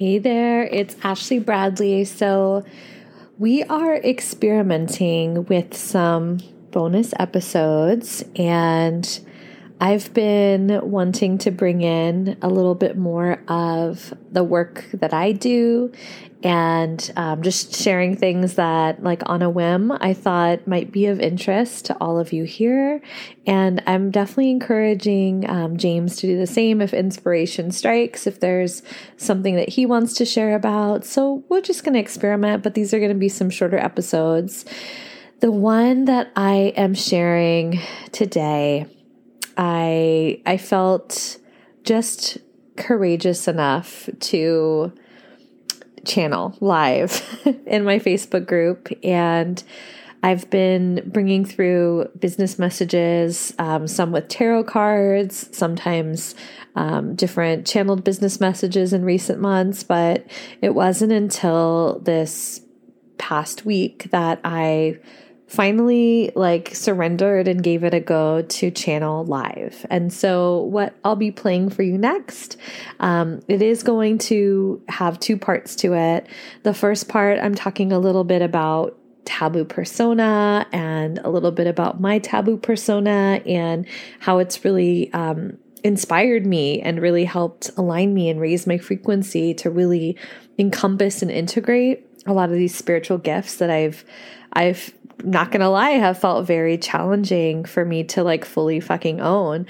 Hey there, it's Ashley Bradley. So, we are experimenting with some bonus episodes, and I've been wanting to bring in a little bit more of the work that I do and um, just sharing things that, like on a whim, I thought might be of interest to all of you here. And I'm definitely encouraging um, James to do the same if inspiration strikes, if there's something that he wants to share about. So we're just going to experiment, but these are going to be some shorter episodes. The one that I am sharing today I I felt just courageous enough to channel live in my Facebook group and I've been bringing through business messages, um, some with tarot cards, sometimes um, different channeled business messages in recent months. But it wasn't until this past week that I finally like surrendered and gave it a go to channel live. And so, what I'll be playing for you next, um, it is going to have two parts to it. The first part, I'm talking a little bit about taboo persona and a little bit about my taboo persona and how it's really um, inspired me and really helped align me and raise my frequency to really encompass and integrate a lot of these spiritual gifts that I've I've not gonna lie, have felt very challenging for me to like fully fucking own.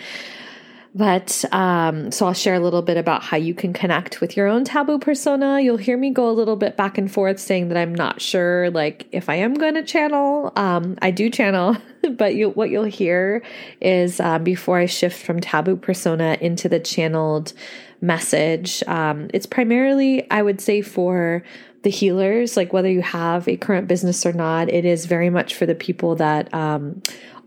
But um, so I'll share a little bit about how you can connect with your own taboo persona. You'll hear me go a little bit back and forth saying that I'm not sure, like, if I am going to channel. Um, I do channel, but you, what you'll hear is uh, before I shift from taboo persona into the channeled message, um, it's primarily, I would say, for the healers, like whether you have a current business or not, it is very much for the people that um,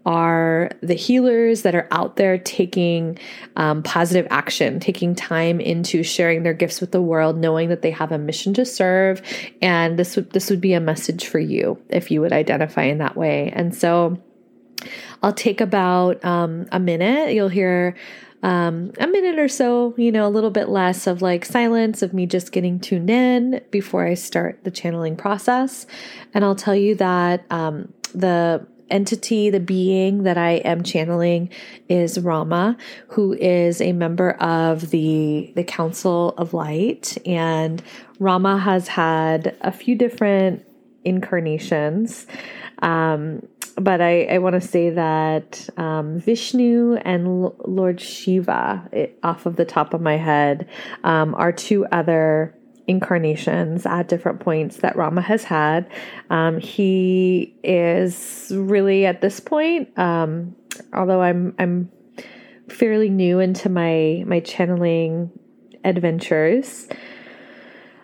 are the healers that are out there taking um, positive action, taking time into sharing their gifts with the world, knowing that they have a mission to serve. And this would this would be a message for you if you would identify in that way. And so I'll take about um, a minute. You'll hear um, a minute or so, you know, a little bit less of like silence of me just getting tuned in before I start the channeling process. And I'll tell you that um, the entity, the being that I am channeling is Rama, who is a member of the the Council of Light, and Rama has had a few different incarnations. Um, but I, I want to say that um, Vishnu and L- Lord Shiva, it, off of the top of my head, um, are two other incarnations at different points that Rama has had. Um, he is really at this point, um, although I'm I'm fairly new into my my channeling adventures.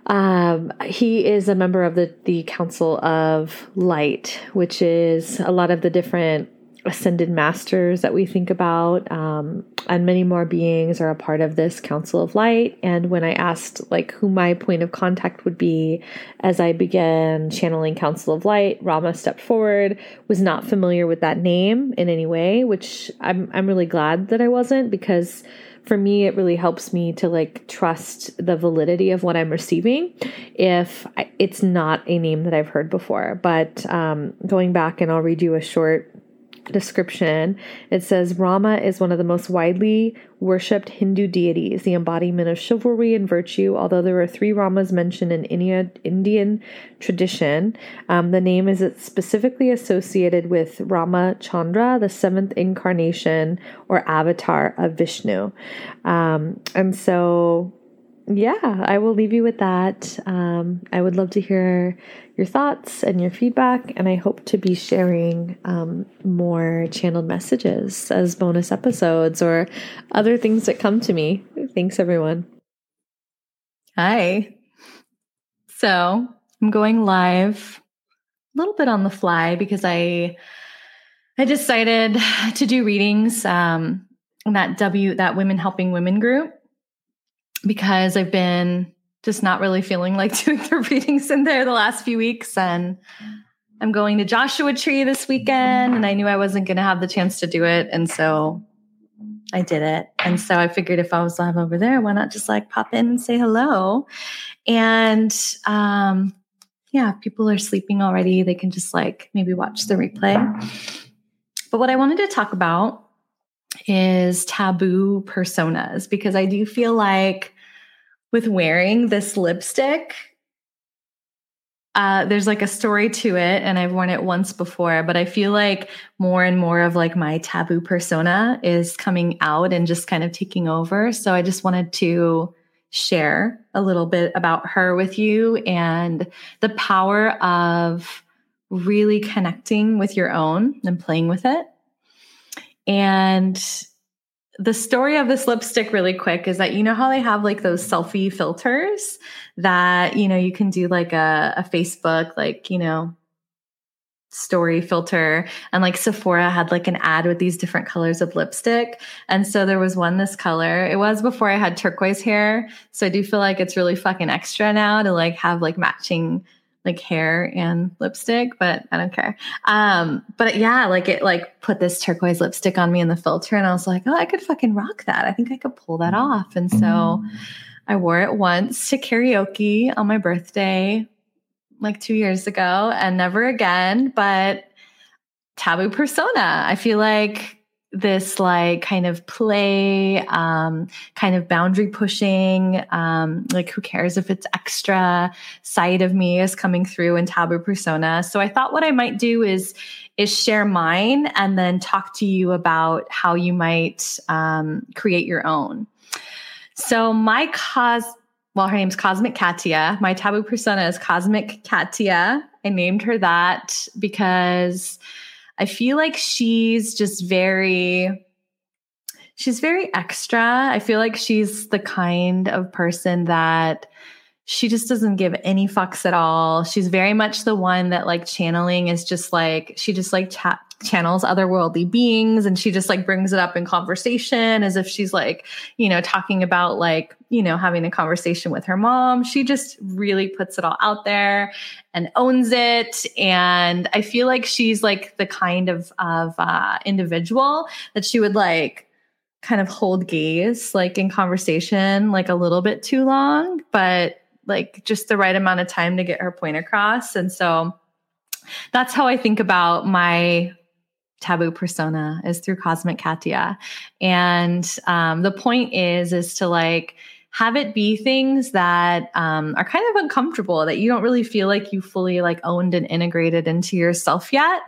Um, he is a member of the, the Council of Light, which is a lot of the different ascended masters that we think about, um, and many more beings are a part of this Council of Light. And when I asked like who my point of contact would be as I began channeling Council of Light, Rama stepped forward, was not familiar with that name in any way, which I'm I'm really glad that I wasn't because for me it really helps me to like trust the validity of what i'm receiving if it's not a name that i've heard before. But um, going back and i'll read you a short description, it says Rama is one of the most widely worshipped Hindu deities, the embodiment of chivalry and virtue. Although there are three Ramas mentioned in India, Indian tradition, um, the name is specifically associated with Rama Chandra, the seventh incarnation or avatar of Vishnu. Um, and so yeah, I will leave you with that. Um, I would love to hear your thoughts and your feedback, and I hope to be sharing um, more channeled messages as bonus episodes or other things that come to me. Thanks, everyone. Hi. So I'm going live a little bit on the fly because I I decided to do readings um, that W that Women Helping Women group because I've been just not really feeling like doing the readings in there the last few weeks. And I'm going to Joshua Tree this weekend, and I knew I wasn't going to have the chance to do it. And so I did it. And so I figured if I was live over there, why not just like pop in and say hello? And um, yeah, people are sleeping already, they can just like maybe watch the replay. But what I wanted to talk about is taboo personas because I do feel like with wearing this lipstick, uh, there's like a story to it, and I've worn it once before, but I feel like more and more of like my taboo persona is coming out and just kind of taking over. So I just wanted to share a little bit about her with you and the power of really connecting with your own and playing with it. And the story of this lipstick really quick is that you know how they have like those selfie filters that you know you can do like a, a facebook like you know story filter. And like Sephora had like an ad with these different colors of lipstick. And so there was one this color. It was before I had turquoise hair. So I do feel like it's really fucking extra now to like have like matching like hair and lipstick, but I don't care. Um, but yeah, like it like put this turquoise lipstick on me in the filter, and I was like, oh, I could fucking rock that. I think I could pull that off. And so I wore it once to karaoke on my birthday, like two years ago, and never again. But taboo persona. I feel like this like kind of play, um, kind of boundary pushing, um, like who cares if it's extra side of me is coming through in taboo persona. So I thought what I might do is is share mine and then talk to you about how you might um, create your own. So my cause, well, her name's Cosmic Katia. My taboo persona is Cosmic Katia. I named her that because I feel like she's just very she's very extra. I feel like she's the kind of person that she just doesn't give any fucks at all. She's very much the one that like channeling is just like she just like chat channels otherworldly beings and she just like brings it up in conversation as if she's like, you know, talking about like, you know, having a conversation with her mom. She just really puts it all out there and owns it. And I feel like she's like the kind of of uh, individual that she would like kind of hold gaze like in conversation like a little bit too long, but like just the right amount of time to get her point across. And so that's how I think about my taboo persona is through cosmic katia. And um, the point is is to like have it be things that um, are kind of uncomfortable that you don't really feel like you fully like owned and integrated into yourself yet.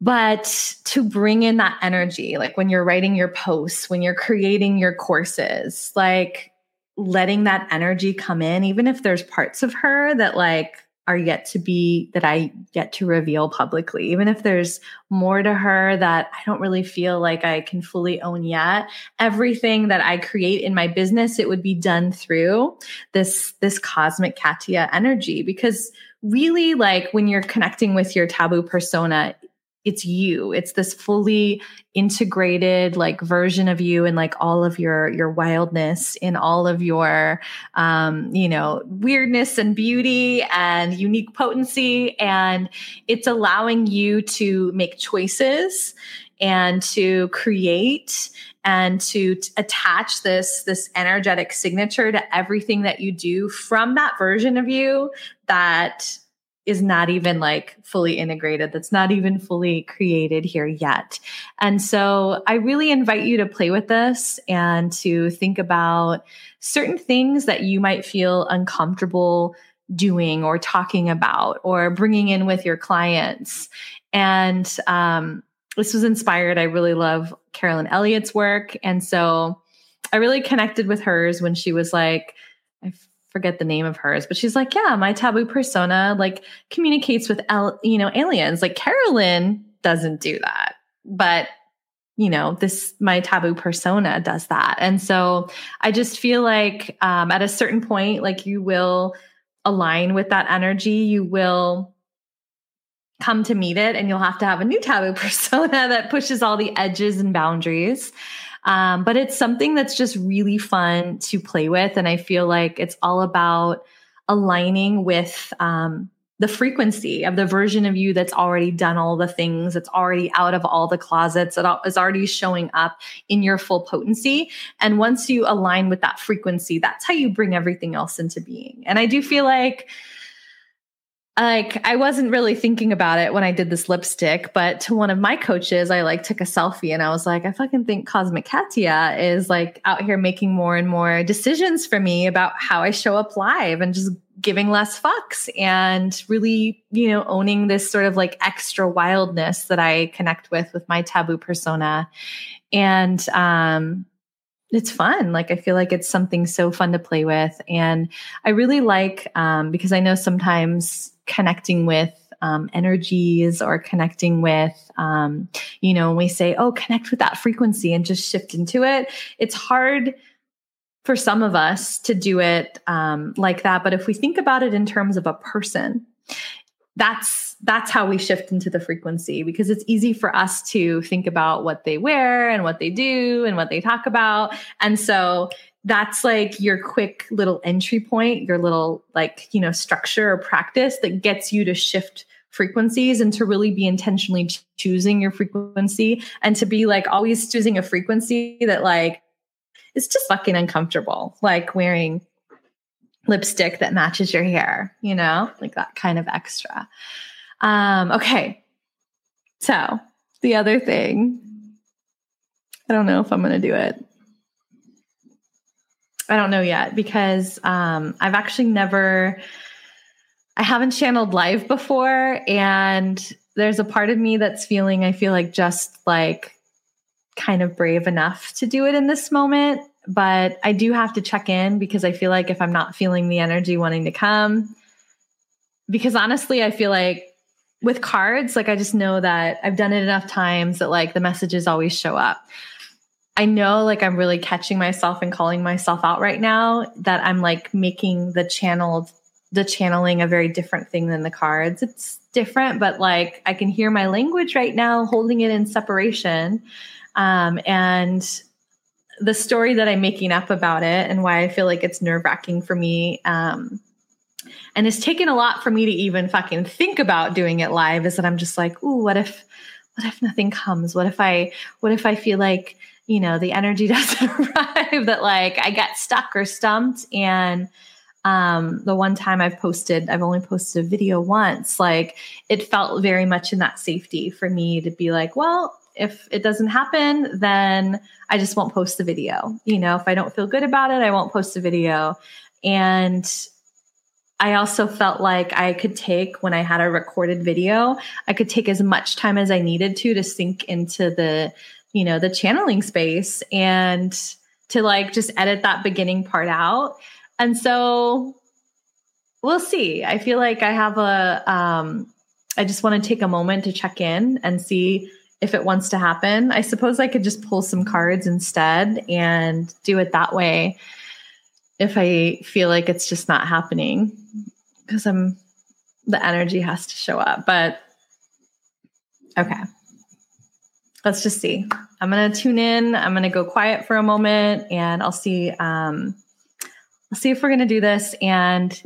But to bring in that energy like when you're writing your posts when you're creating your courses like letting that energy come in even if there's parts of her that like are yet to be that I get to reveal publicly. Even if there's more to her that I don't really feel like I can fully own yet, everything that I create in my business, it would be done through this this cosmic Katia energy because really like when you're connecting with your taboo persona, it's you. It's this fully integrated like version of you and like all of your your wildness in all of your um you know weirdness and beauty and unique potency. And it's allowing you to make choices and to create and to t- attach this this energetic signature to everything that you do from that version of you that is not even like fully integrated, that's not even fully created here yet. And so I really invite you to play with this and to think about certain things that you might feel uncomfortable doing or talking about or bringing in with your clients. And um, this was inspired. I really love Carolyn Elliott's work. And so I really connected with hers when she was like, I forget the name of hers, but she's like, yeah, my taboo persona like communicates with el- you know aliens. Like Carolyn doesn't do that, but you know this my taboo persona does that, and so I just feel like um, at a certain point, like you will align with that energy, you will come to meet it, and you'll have to have a new taboo persona that pushes all the edges and boundaries. Um, but it's something that's just really fun to play with. And I feel like it's all about aligning with um, the frequency of the version of you that's already done all the things, that's already out of all the closets, that is already showing up in your full potency. And once you align with that frequency, that's how you bring everything else into being. And I do feel like, like I wasn't really thinking about it when I did this lipstick, but to one of my coaches, I like took a selfie and I was like, I fucking think Cosmic Katia is like out here making more and more decisions for me about how I show up live and just giving less fucks and really, you know, owning this sort of like extra wildness that I connect with with my taboo persona. And um it's fun. Like I feel like it's something so fun to play with. And I really like um because I know sometimes connecting with um, energies or connecting with, um, you know, we say, oh, connect with that frequency and just shift into it, it's hard for some of us to do it um, like that. But if we think about it in terms of a person, that's that's how we shift into the frequency because it's easy for us to think about what they wear and what they do and what they talk about. And so that's like your quick little entry point, your little like, you know, structure or practice that gets you to shift frequencies and to really be intentionally choosing your frequency and to be like always choosing a frequency that like it's just fucking uncomfortable, like wearing lipstick that matches your hair, you know, like that kind of extra. Um, okay. So the other thing, I don't know if I'm going to do it. I don't know yet because um, I've actually never, I haven't channeled live before. And there's a part of me that's feeling, I feel like just like kind of brave enough to do it in this moment. But I do have to check in because I feel like if I'm not feeling the energy wanting to come, because honestly, I feel like with cards, like I just know that I've done it enough times that like the messages always show up. I know like I'm really catching myself and calling myself out right now that I'm like making the channeled the channeling a very different thing than the cards. It's different, but like I can hear my language right now, holding it in separation. Um, and the story that I'm making up about it and why I feel like it's nerve wracking for me. Um, and it's taken a lot for me to even fucking think about doing it live is that I'm just like, ooh, what if, what if nothing comes? What if I, what if I feel like, you know, the energy doesn't arrive that like I get stuck or stumped and, um the one time i've posted i've only posted a video once like it felt very much in that safety for me to be like well if it doesn't happen, then I just won't post the video. You know, if I don't feel good about it, I won't post the video. And I also felt like I could take when I had a recorded video, I could take as much time as I needed to to sink into the, you know, the channeling space and to like just edit that beginning part out. And so we'll see. I feel like I have a um I just want to take a moment to check in and see if it wants to happen. I suppose I could just pull some cards instead and do it that way if I feel like it's just not happening because I'm the energy has to show up. But okay. Let's just see. I'm to tune in. I'm to go quiet for a moment and I'll see um I'll see if we're to do this and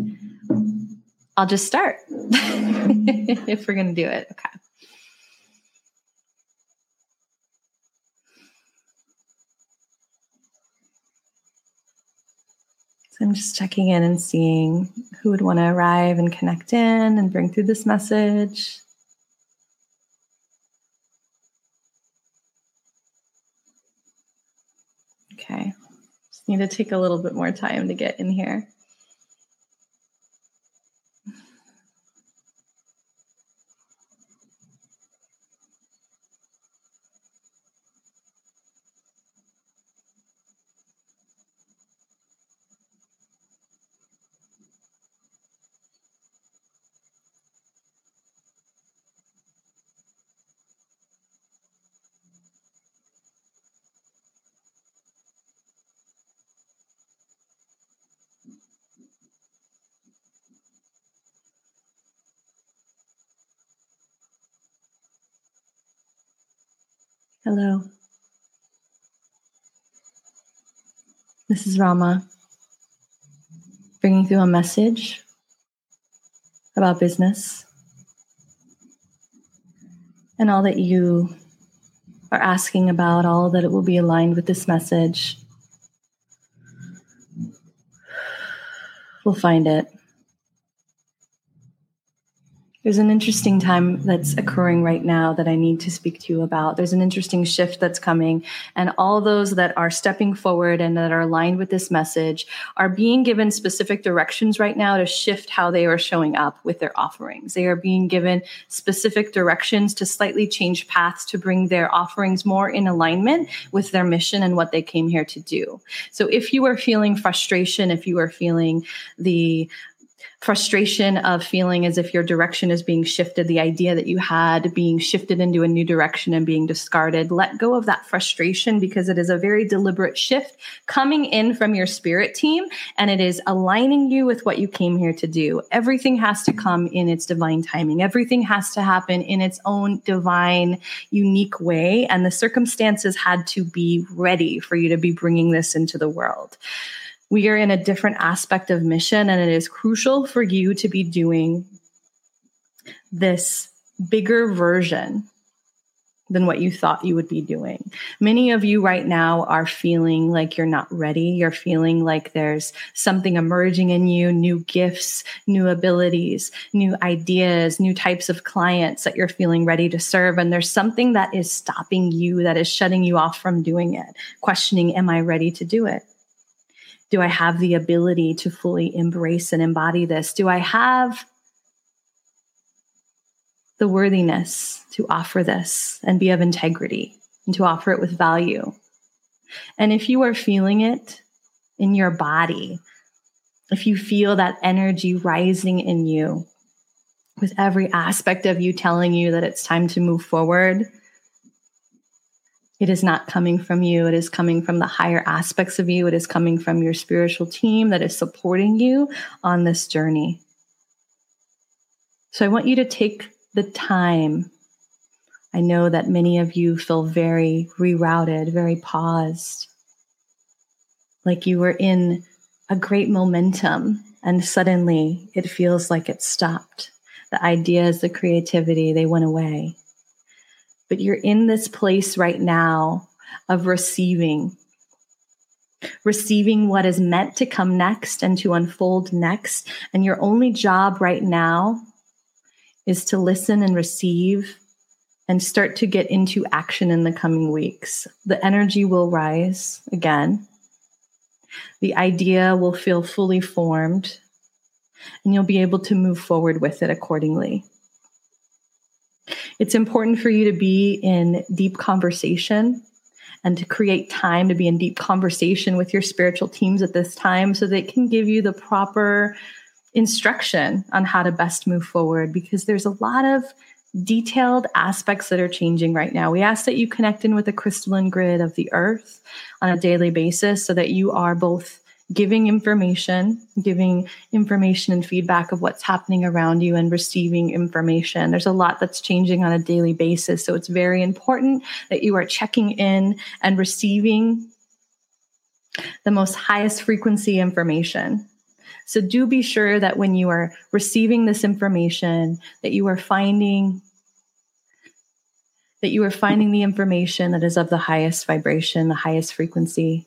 I'll just start if we're to do it. Okay. So I'm just checking in and seeing who would want to arrive and connect in and bring through this message. Okay. Just need to take a little bit more time to get in here. Hello. This is Rama bringing through a message about business and all that you are asking about, all that it will be aligned with this message. We'll find it. There's an interesting time that's occurring right now that I need to speak to you about. There's an interesting shift that's coming, and all those that are stepping forward and that are aligned with this message are being given specific directions right now to shift how they are showing up with their offerings. They are being given specific directions to slightly change paths to bring their offerings more in alignment with their mission and what they came here to do. So if you are feeling frustration, if you are feeling the frustration of feeling as if your direction is being shifted, the idea that you had being shifted into a new direction and being discarded. Let go of that frustration because it is a very deliberate shift coming in from your spirit team and it is aligning you with what you came here to do. Everything has to come in its divine timing, everything has to happen in its own divine, unique way. And the circumstances had to be ready for you to be bringing this into the world we are in a different aspect of mission, and it is crucial for you to be doing this bigger version than what you thought you would be doing. Many of you right now are feeling like you're not ready. You're feeling like there's something emerging in you, new gifts, new abilities, new ideas, new types of clients that you're feeling ready to serve. And there's something that is stopping you, that is shutting you off from doing it, questioning, Am I ready to do it? Do I have the ability to fully embrace and embody this? Do I have the worthiness to offer this and be of integrity and to offer it with value? And if you are feeling it in your body, if you feel that energy rising in you, with every aspect of you telling you that it's time to move forward, it is not coming from you. It is coming from the higher aspects of you. It is coming from your spiritual team that is supporting you on this journey. So I want you to take the time. I know that many of you feel very rerouted, very paused, like you were in a great momentum and suddenly it feels like it stopped. The ideas, the creativity, they went away but you're in this place right now of receiving receiving what is meant to come next and to unfold next. And your only job right now is to listen and receive and start to get into action in the coming weeks. The energy will rise again. The idea will feel fully formed and you'll be able to move forward with it accordingly it's important for you to be in deep conversation and to create time to be in deep conversation with your spiritual teams at this time so they can give you the proper instruction on how to best move forward because there's a lot of detailed aspects that are changing right now. We ask that you connect in with the crystalline grid of the earth on a daily basis so that you are both giving information, giving information and feedback of what's happening around you and receiving information. There's a lot that's changing on a daily basis. So it's very important that you are checking in and receiving the most highest frequency information. So do be sure that when you are receiving this information that you are finding that you are finding the information that is of the highest vibration, the highest frequency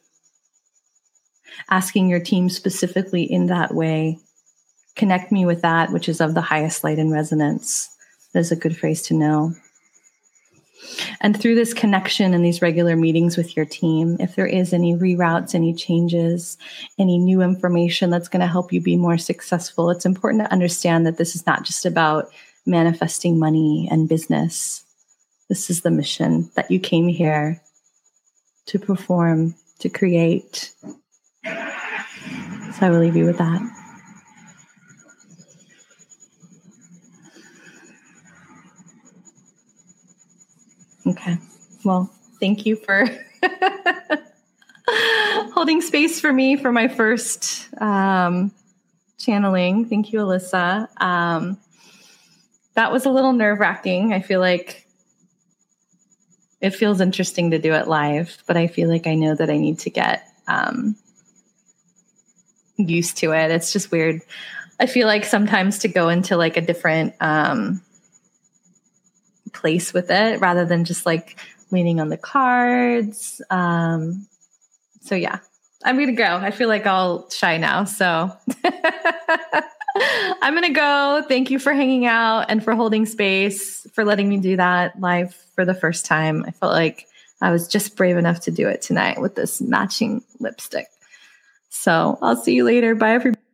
asking your team specifically in that way. Connect me with that, which is of the highest light and resonance. That is a good phrase to know. And through this connection and these regular meetings with your team, if there is any reroutes, any changes, any new information that's going to help you be more successful, it's important to understand that this is not just about manifesting money and business. This is the mission that you came here to perform, to create, so I will leave you with that. Okay. Well, thank you for holding space for me for my first um, channeling. Thank you, Alyssa. Um, that was a little nerve wracking. I feel like it feels interesting to do it live, but I feel like I know that I need to get um, used to it. It's just weird I feel like sometimes to go into like a different um, place with it rather than just like leaning on the cards. Um, so yeah, I'm gonna go. I feel like I'll shy now. So I'm gonna go. Thank you for hanging out and for holding space, for letting me do that live for the first time. I felt like I was just brave enough to do it tonight with this matching lipstick. So I'll see you later. Bye, everybody.